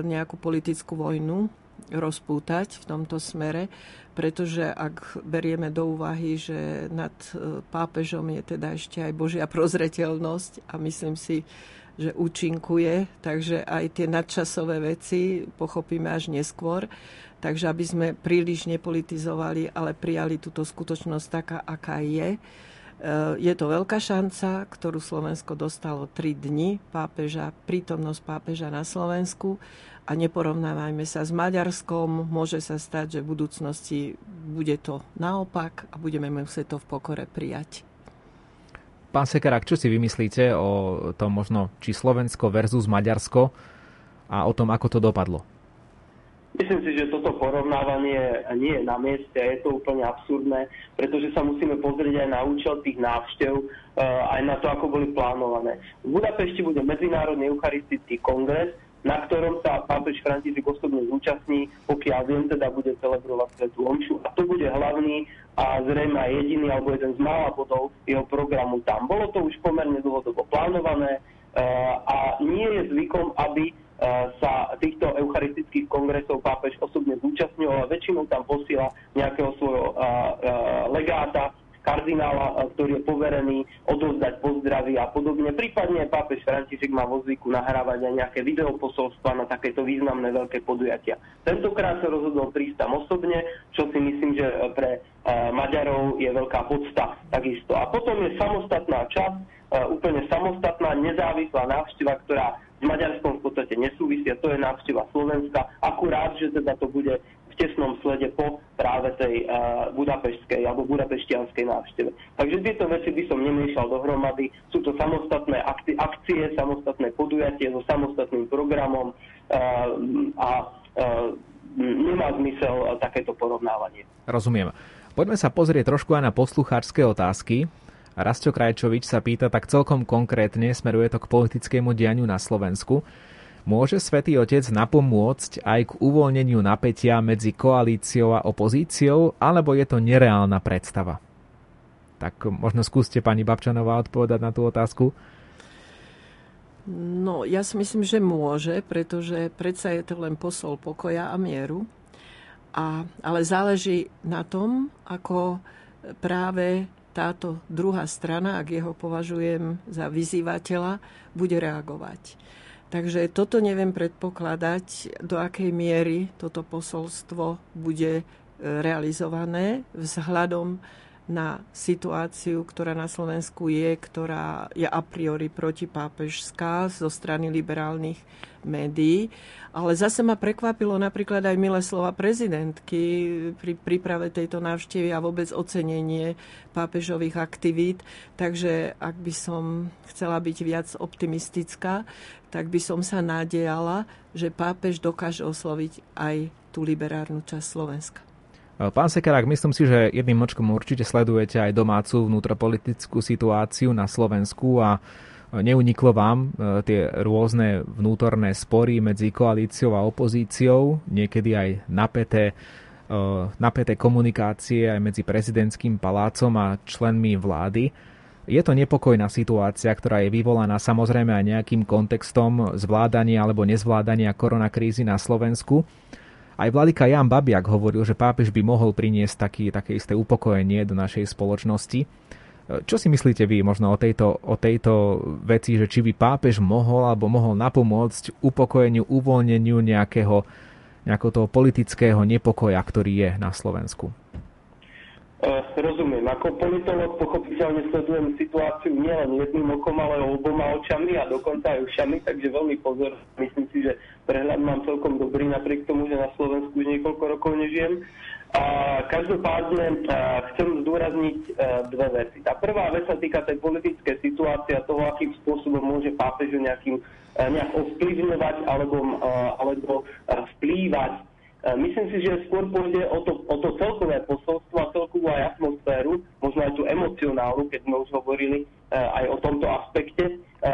nejakú politickú vojnu rozpútať v tomto smere, pretože ak berieme do úvahy, že nad pápežom je teda ešte aj Božia prozreteľnosť a myslím si, že účinkuje, takže aj tie nadčasové veci pochopíme až neskôr. Takže aby sme príliš nepolitizovali, ale prijali túto skutočnosť taká, aká je. E, je to veľká šanca, ktorú Slovensko dostalo 3 dni pápeža, prítomnosť pápeža na Slovensku a neporovnávajme sa s Maďarskom. Môže sa stať, že v budúcnosti bude to naopak a budeme musieť to v pokore prijať. Pán Sekarák, čo si vymyslíte o tom možno či Slovensko versus Maďarsko a o tom, ako to dopadlo? Myslím si, že toto porovnávanie nie je na mieste a je to úplne absurdné, pretože sa musíme pozrieť aj na účel tých návštev, eh, aj na to, ako boli plánované. V Budapešti bude Medzinárodný eucharistický kongres, na ktorom sa pápež František osobne zúčastní, pokiaľ viem, teda bude celebrovať Svetú Omšu. A to bude hlavný a zrejme aj jediný alebo jeden z mála bodov jeho programu tam. Bolo to už pomerne dlhodobo plánované eh, a nie je zvykom, aby sa týchto eucharistických kongresov pápež osobne zúčastňoval väčšinou tam posiela nejakého svojho legáta, kardinála, ktorý je poverený odovzdať pozdravy a podobne. Prípadne pápež František má vo zvyku nahrávať aj nejaké videoposolstva na takéto významné veľké podujatia. Tentokrát sa rozhodol prísť tam osobne, čo si myslím, že pre Maďarov je veľká podsta takisto. A potom je samostatná časť, úplne samostatná, nezávislá návšteva, ktorá s Maďarskom v podstate nesúvisia, to je návšteva Slovenska, akurát, že teda to bude v tesnom slede po práve tej uh, budapeštskej alebo budapeštianskej návšteve. Takže tieto veci by som nemiešal dohromady. Sú to samostatné akcie, akcie samostatné podujatie so samostatným programom uh, a uh, nemá zmysel takéto porovnávanie. Rozumiem. Poďme sa pozrieť trošku aj na poslucháčské otázky. Rastio Krajčovič sa pýta tak celkom konkrétne, smeruje to k politickému dianiu na Slovensku. Môže Svetý Otec napomôcť aj k uvoľneniu napätia medzi koalíciou a opozíciou, alebo je to nereálna predstava? Tak možno skúste pani Babčanová odpovedať na tú otázku. No, ja si myslím, že môže, pretože predsa je to len posol pokoja a mieru. A, ale záleží na tom, ako práve táto druhá strana, ak jeho považujem za vyzývateľa, bude reagovať. Takže toto neviem predpokladať, do akej miery toto posolstvo bude e, realizované vzhľadom na situáciu, ktorá na Slovensku je, ktorá je a priori protipápežská zo strany liberálnych médií. Ale zase ma prekvapilo napríklad aj milé slova prezidentky pri príprave tejto návštevy a vôbec ocenenie pápežových aktivít. Takže ak by som chcela byť viac optimistická, tak by som sa nádejala, že pápež dokáže osloviť aj tú liberárnu časť Slovenska. Pán Sekerák, myslím si, že jedným očkom určite sledujete aj domácu vnútropolitickú situáciu na Slovensku a neuniklo vám e, tie rôzne vnútorné spory medzi koalíciou a opozíciou, niekedy aj napäté, napäté komunikácie aj medzi prezidentským palácom a členmi vlády. Je to nepokojná situácia, ktorá je vyvolaná samozrejme aj nejakým kontextom zvládania alebo nezvládania koronakrízy na Slovensku. Aj vladyka Jan Babiak hovoril, že pápež by mohol priniesť taký, také isté upokojenie do našej spoločnosti. Čo si myslíte vy možno o tejto, o tejto veci, že či by pápež mohol alebo mohol napomôcť upokojeniu, uvoľneniu nejakého, nejakého toho politického nepokoja, ktorý je na Slovensku? Uh, rozumiem. Ako politolog pochopiteľne sledujem situáciu nielen jedným okom, ale oboma očami a dokonca aj ušami, takže veľmi pozor. Myslím si, že prehľad mám celkom dobrý, napriek tomu, že na Slovensku už niekoľko rokov nežijem. A každopádne chcem zdôrazniť e, dve veci. Tá prvá vec sa týka tej politické situácie a toho, akým spôsobom môže pápežu nejakým, e, nejak ovplyvňovať alebo, e, alebo vplývať E, myslím si, že skôr pôjde o to, o to celkové posolstvo a celkovú aj atmosféru, možno aj tú emocionálnu, keď sme už hovorili e, aj o tomto aspekte. E,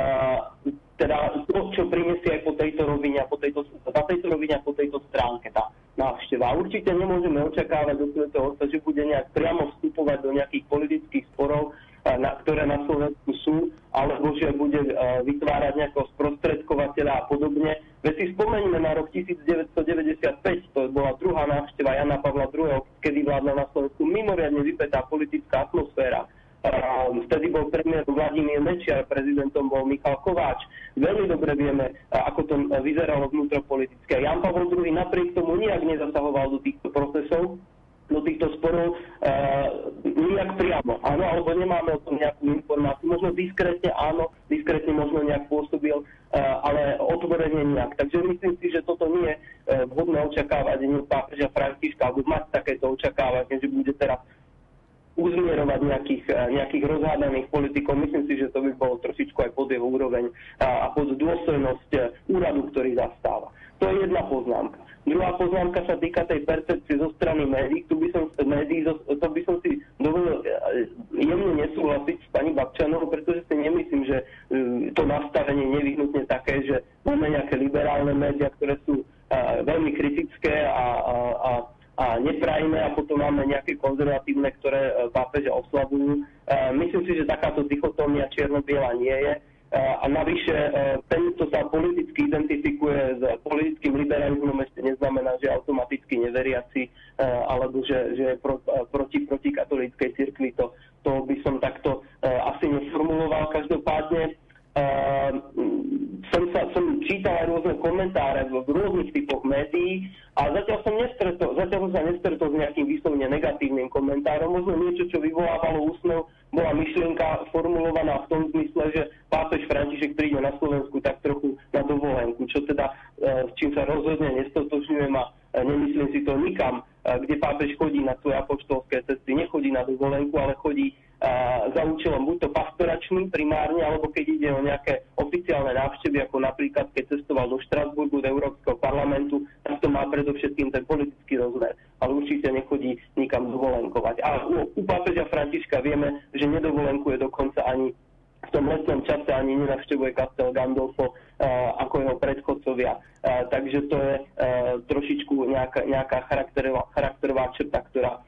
teda to, čo prinesie aj po tejto rovine a po tejto, na tejto rovine a po tejto stránke tá návšteva. Určite nemôžeme očakávať do toho, že bude nejak priamo vstupovať do nejakých politických sporov, na, ktoré na Slovensku sú, alebo že bude vytvárať nejakého sprostredkovateľa a podobne. Veď si spomeňme na rok 1995, to bola druhá návšteva Jana Pavla II, kedy vládla na Slovensku mimoriadne vypetá politická atmosféra. Vtedy bol premiér Vladimír Mečiar, prezidentom bol Michal Kováč. Veľmi dobre vieme, ako to vyzeralo vnútropolitické. Jan Pavel II napriek tomu nijak nezasahoval do týchto procesov, do týchto sporov uh, nejak priamo, áno, alebo nemáme o tom nejakú informáciu. Možno diskrétne áno, diskrétne možno nejak pôsobil, uh, ale otvorene nejak. Takže myslím si, že toto nie je uh, vhodné očakávať nie pápeža Františka, alebo mať takéto očakávanie, že bude teraz uzmierovať nejakých, nejakých rozhádaných politikov. Myslím si, že to by bolo trošičku aj pod jeho úroveň a pod dôstojnosť úradu, ktorý zastáva. To je jedna poznámka. Druhá poznámka sa týka tej percepcie zo strany médií. Tu by som, médií, to by som si dovolil jemne nesúhlasiť s pani Babčanovou, pretože si nemyslím, že to nastavenie nevyhnutne také, že máme nejaké liberálne médiá, ktoré sú veľmi kritické a, a, a a neprajme a potom máme nejaké konzervatívne, ktoré e, pápeža oslavujú. E, myslím si, že takáto dichotómia čierno-biela nie je. E, a navyše tento sa politicky identifikuje s politickým liberalizmom ešte neznamená, že automaticky neveriaci alebo že, že pro, proti, proti katolíckej cirkvi. To, to by som takto asi neformuloval. Každopádne som, sa, som čítal aj rôzne komentáre v rôznych typoch médií a zatiaľ som, nestretol, zatiaľ som sa nestretol s nejakým vyslovene negatívnym komentárom. Možno niečo, čo vyvolávalo úsmev, bola myšlienka formulovaná v tom zmysle, že pápež František príde na Slovensku tak trochu na dovolenku, čo teda e, s čím sa rozhodne nestotožňujem a e, nemyslím si to nikam, e, kde pápež chodí na svoje apoštolské cesty. Nechodí na dovolenku, ale chodí za účelom buď to pastoračným primárne, alebo keď ide o nejaké oficiálne návštevy, ako napríklad keď cestoval do Štrasburgu, do Európskeho parlamentu, tak to má predovšetkým ten politický rozmer. Ale určite nechodí nikam dovolenkovať. A u, u pápeža Františka vieme, že nedovolenkuje dokonca ani v tom letnom čase ani nenavštevuje Castel Gandolfo uh, ako jeho predchodcovia. Uh, takže to je uh, trošičku nejaká, nejaká charakterová, charakterová črta, ktorá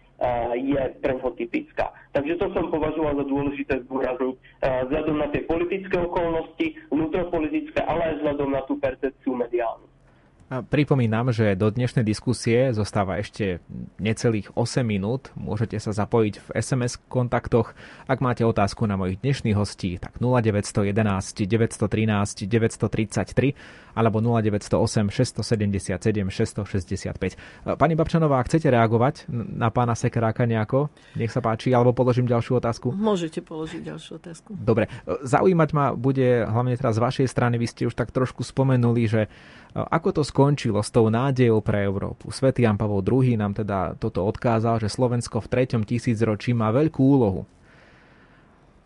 je pre neho typická. Takže to som považoval za dôležité zdôrazniť vzhľadom na tie politické okolnosti, vnútropolitické, ale aj vzhľadom na tú percepciu mediálnu. Pripomínam, že do dnešnej diskusie zostáva ešte necelých 8 minút. Môžete sa zapojiť v SMS kontaktoch. Ak máte otázku na mojich dnešných hostí, tak 0911 913 933 alebo 0908 677 665. Pani Babčanová, chcete reagovať na pána Sekeráka nejako, nech sa páči, alebo položím ďalšiu otázku. Môžete položiť ďalšiu otázku. Dobre, zaujímať ma bude hlavne teraz z vašej strany, vy ste už tak trošku spomenuli, že e, ako to skončilo s tou nádejou pre Európu. Svetý Jan Pavol II nám teda toto odkázal, že Slovensko v treťom tisícročí má veľkú úlohu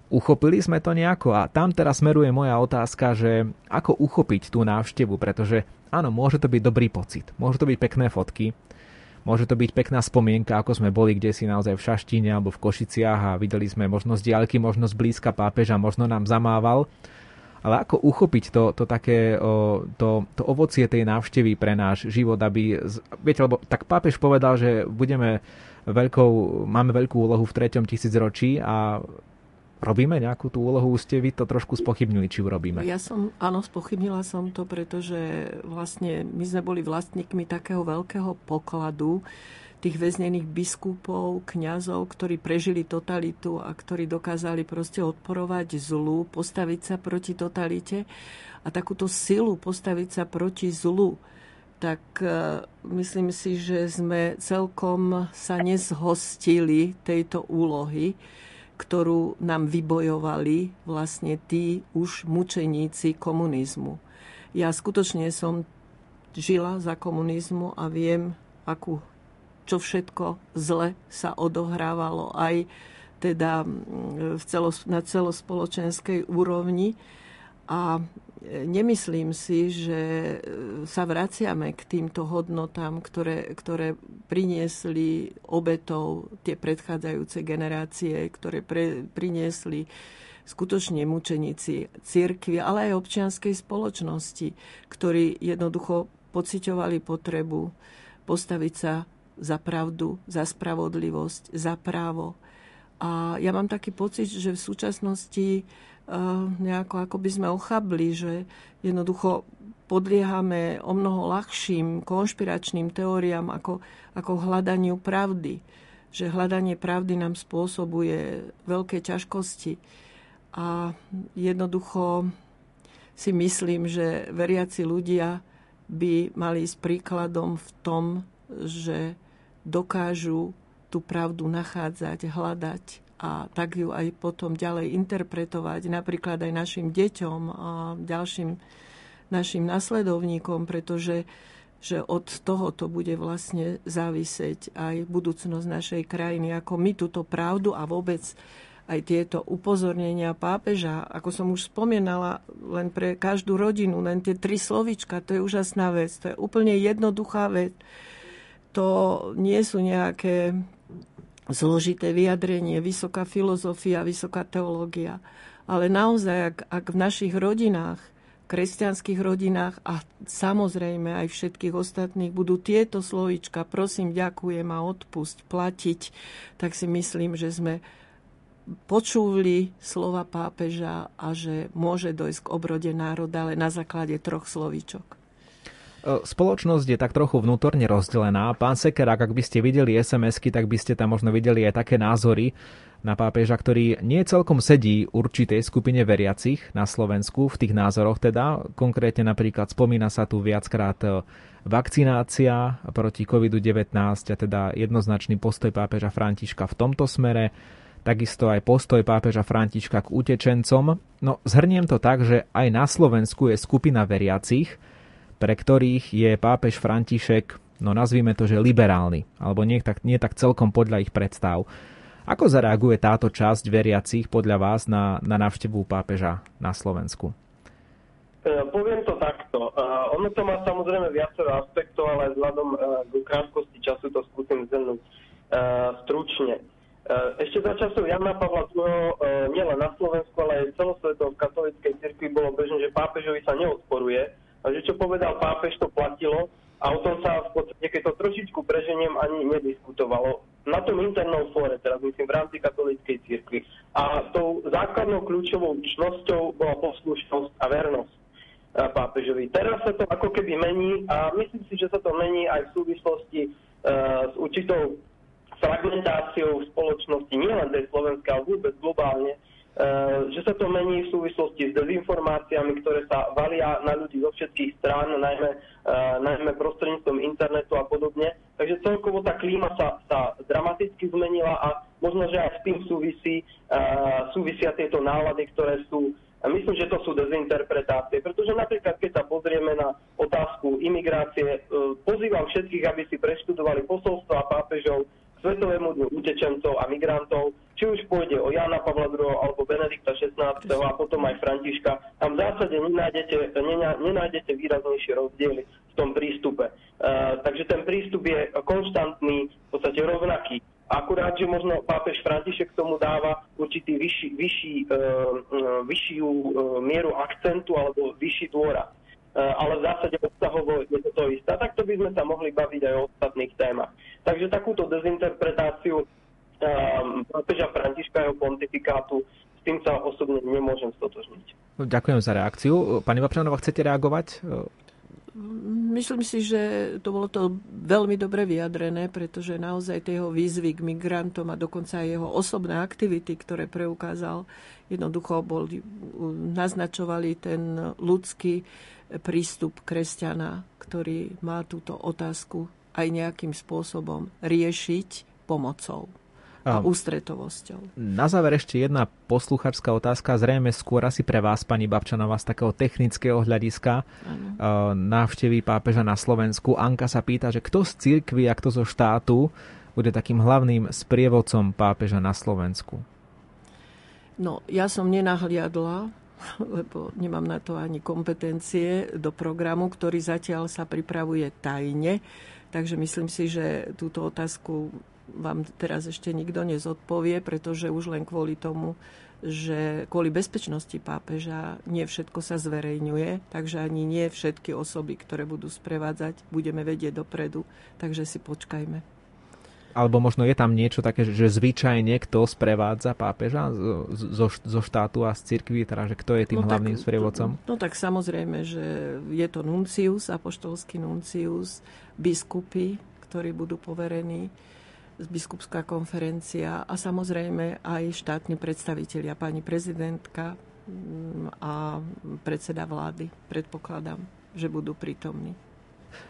Uchopili sme to nejako a tam teraz smeruje moja otázka, že ako uchopiť tú návštevu, pretože áno, môže to byť dobrý pocit, môže to byť pekné fotky, môže to byť pekná spomienka, ako sme boli kde si naozaj v Šaštine alebo v Košiciach a videli sme možnosť diaľky, možnosť blízka pápeža, možno nám zamával. Ale ako uchopiť to, to také, to, to ovocie tej návštevy pre náš život, aby, viete, lebo tak pápež povedal, že budeme veľkou, máme veľkú úlohu v treťom tisícročí a Robíme nejakú tú úlohu? Ste vy to trošku spochybnili, či urobíme? Ja som, áno, spochybnila som to, pretože vlastne my sme boli vlastníkmi takého veľkého pokladu tých väznených biskupov, kňazov, ktorí prežili totalitu a ktorí dokázali proste odporovať zlu, postaviť sa proti totalite a takúto silu postaviť sa proti zlu tak e, myslím si, že sme celkom sa nezhostili tejto úlohy ktorú nám vybojovali vlastne tí už mučeníci komunizmu. Ja skutočne som žila za komunizmu a viem, akú, čo všetko zle sa odohrávalo aj teda v celos, na celospoločenskej úrovni. A nemyslím si, že sa vraciame k týmto hodnotám, ktoré, ktoré priniesli obetov tie predchádzajúce generácie, ktoré pre, priniesli skutočne mučeníci církvy, ale aj občianskej spoločnosti, ktorí jednoducho pociťovali potrebu postaviť sa za pravdu, za spravodlivosť, za právo. A ja mám taký pocit, že v súčasnosti nejako ako by sme ochabli, že jednoducho podliehame o mnoho ľahším konšpiračným teóriám ako, ako hľadaniu pravdy. Že hľadanie pravdy nám spôsobuje veľké ťažkosti. A jednoducho si myslím, že veriaci ľudia by mali ísť príkladom v tom, že dokážu tú pravdu nachádzať, hľadať a tak ju aj potom ďalej interpretovať, napríklad aj našim deťom a ďalším našim nasledovníkom, pretože že od toho to bude vlastne závisieť aj budúcnosť našej krajiny, ako my túto pravdu a vôbec aj tieto upozornenia pápeža, ako som už spomínala, len pre každú rodinu, len tie tri slovička, to je úžasná vec, to je úplne jednoduchá vec. To nie sú nejaké zložité vyjadrenie, vysoká filozofia, vysoká teológia. Ale naozaj, ak, ak v našich rodinách kresťanských rodinách a samozrejme aj všetkých ostatných budú tieto slovička, prosím, ďakujem a odpusť, platiť, tak si myslím, že sme počuli slova pápeža a že môže dojsť k obrode národa, ale na základe troch slovíčok. E, spoločnosť je tak trochu vnútorne rozdelená. Pán Sekerák, ak by ste videli SMS-ky, tak by ste tam možno videli aj také názory, na pápeža, ktorý nie celkom sedí určitej skupine veriacich na Slovensku, v tých názoroch teda. Konkrétne napríklad spomína sa tu viackrát e, vakcinácia proti COVID-19 a teda jednoznačný postoj pápeža Františka v tomto smere, takisto aj postoj pápeža Františka k utečencom. No zhrniem to tak, že aj na Slovensku je skupina veriacich, pre ktorých je pápež František, no nazvime to, že liberálny, alebo nie tak, nie tak celkom podľa ich predstav. Ako zareaguje táto časť veriacich podľa vás na, na návštevu pápeža na Slovensku? E, poviem to takto. E, ono to má samozrejme viacero aspektov, ale vzhľadom e, k krátkosti času to skúsim zhrnúť stručne. Ešte za časov Jana Pavla II nielen na Slovensku, ale aj celosvetovo v katolíckej cirkvi bolo bežné, že pápežovi sa neodporuje. A že čo povedal pápež, to platilo a o tom sa v podstate, keď to trošičku preženiem, ani nediskutovalo. Na tom internom fóre, teraz myslím v rámci katolíckej cirkvi. A tou základnou kľúčovou čnosťou bola poslušnosť a vernosť pápežovi. Teraz sa to ako keby mení a myslím si, že sa to mení aj v súvislosti uh, s určitou fragmentáciou spoločnosti, nielen tej slovenskej, ale vôbec globálne, Eh, že sa to mení v súvislosti s dezinformáciami, ktoré sa valia na ľudí zo všetkých strán, najmä, eh, najmä prostredníctvom internetu a podobne. Takže celkovo tá klíma sa, sa dramaticky zmenila a možno, že aj s tým súvisí, eh, súvisia tieto nálady, ktoré sú Myslím, že to sú dezinterpretácie, pretože napríklad, keď sa pozrieme na otázku imigrácie, pozývam všetkých, aby si preštudovali posolstva pápežov Svetovému dňu utečencov a migrantov, či už pôjde o Jana Pavla II. alebo Benedikta XVI. a potom aj Františka, tam v zásade nenájdete, nenájdete výraznejšie rozdiely v tom prístupe. Uh, takže ten prístup je konštantný, v podstate rovnaký. Akurát, že možno pápež František tomu dáva určitý vyšší, vyšší, uh, vyššiu uh, mieru akcentu alebo vyšší dôraz. Eh, ale v zásade obsahovo je to to isté. A takto by sme sa mohli baviť aj o ostatných témach. Takže takúto dezinterpretáciu um, pápeža Františka jeho pontifikátu s tým sa osobne nemôžem stotožniť. Ďakujem za reakciu. Pani Vapšanova, chcete reagovať? Myslím si, že to bolo to veľmi dobre vyjadrené, pretože naozaj tie jeho výzvy k migrantom a dokonca aj jeho osobné aktivity, ktoré preukázal, jednoducho boli, naznačovali ten ľudský prístup kresťana, ktorý má túto otázku aj nejakým spôsobom riešiť pomocou a ústretovosťou. Na záver ešte jedna posluchačská otázka, zrejme skôr asi pre vás, pani Babčanová, z takého technického hľadiska ano. návštevy pápeža na Slovensku. Anka sa pýta, že kto z cirkvi a kto zo štátu bude takým hlavným sprievodcom pápeža na Slovensku? No, ja som nenahliadla *laughs* lebo nemám na to ani kompetencie do programu, ktorý zatiaľ sa pripravuje tajne. Takže myslím si, že túto otázku vám teraz ešte nikto nezodpovie, pretože už len kvôli tomu, že kvôli bezpečnosti pápeža nie všetko sa zverejňuje, takže ani nie všetky osoby, ktoré budú sprevádzať, budeme vedieť dopredu, takže si počkajme alebo možno je tam niečo také, že zvyčajne kto sprevádza pápeža zo, zo štátu a z cirkvi, teda že kto je tým no hlavným tak, sprievodcom? No tak samozrejme, že je to nuncius, apoštolský nuncius, biskupy, ktorí budú poverení, biskupská konferencia a samozrejme aj štátni predstavitelia, pani prezidentka mm, a predseda vlády. Predpokladám, že budú prítomní.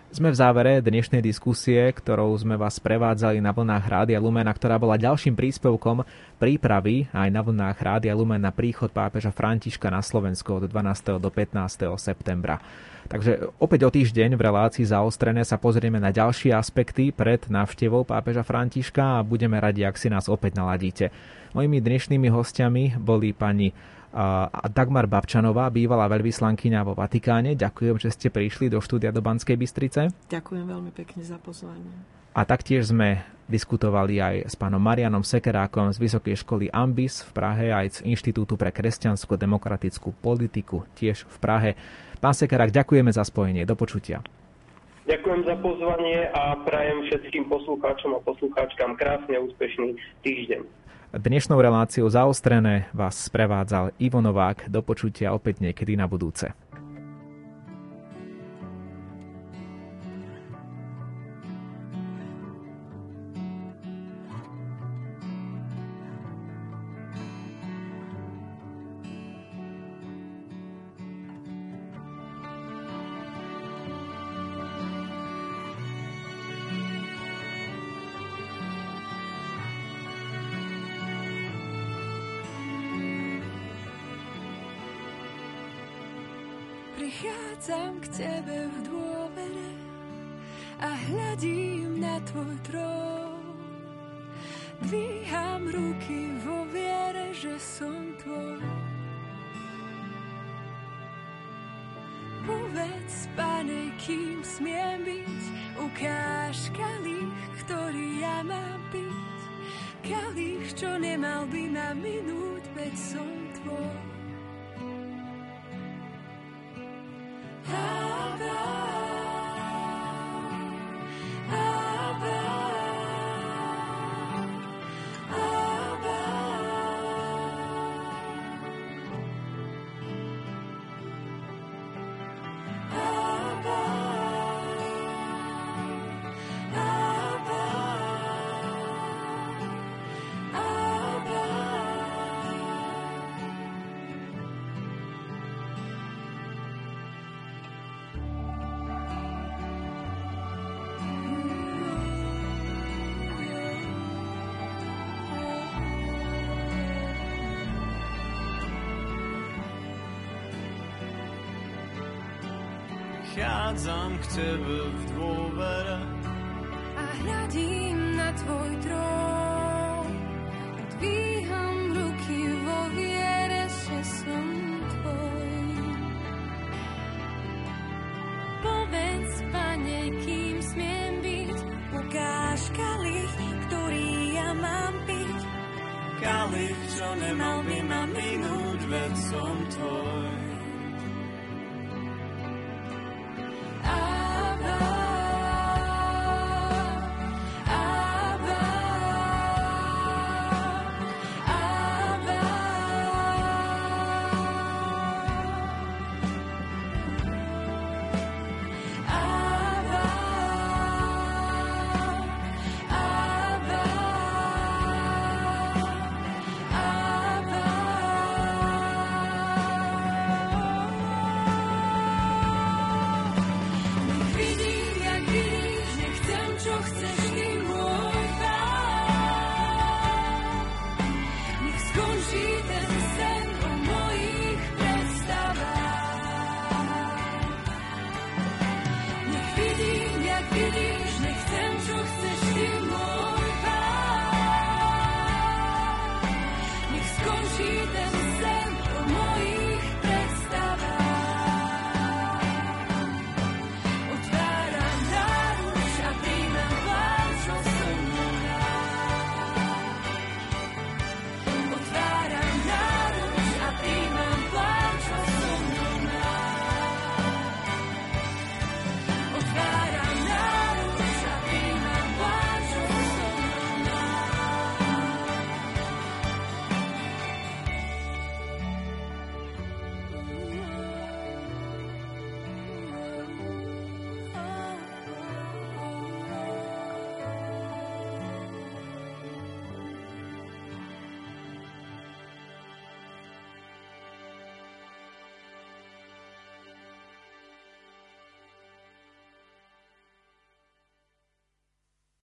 Sme v závere dnešnej diskusie, ktorou sme vás prevádzali na vlnách Rádia Lumena, ktorá bola ďalším príspevkom prípravy aj na vlnách Rádia Lumena na príchod pápeža Františka na Slovensko od 12. do 15. septembra. Takže opäť o týždeň v relácii zaostrené sa pozrieme na ďalšie aspekty pred návštevou pápeža Františka a budeme radi, ak si nás opäť naladíte. Mojimi dnešnými hostiami boli pani Dagmar Babčanová, bývalá veľvyslankyňa vo Vatikáne. Ďakujem, že ste prišli do štúdia do Banskej Bystrice. Ďakujem veľmi pekne za pozvanie. A taktiež sme diskutovali aj s pánom Marianom Sekerákom z Vysokej školy Ambis v Prahe aj z Inštitútu pre kresťansko-demokratickú politiku tiež v Prahe. Pán Sekerák, ďakujeme za spojenie. Do počutia. Ďakujem za pozvanie a prajem všetkým poslucháčom a poslucháčkam krásne a úspešný týždeň. Dnešnou reláciou zaostrené vás sprevádzal Ivo Novák. Do počutia opäť niekedy na budúce. Prichádzam k Tebe v dôvere a hľadím na Tvoj trón. Dvíham ruky vo viere, že som Tvoj. Povedz, Pane, kým smiem byť, ukáž kalich, ktorý ja mám piť. Kalich, čo nemal by ma minúť, veď som Tvoj.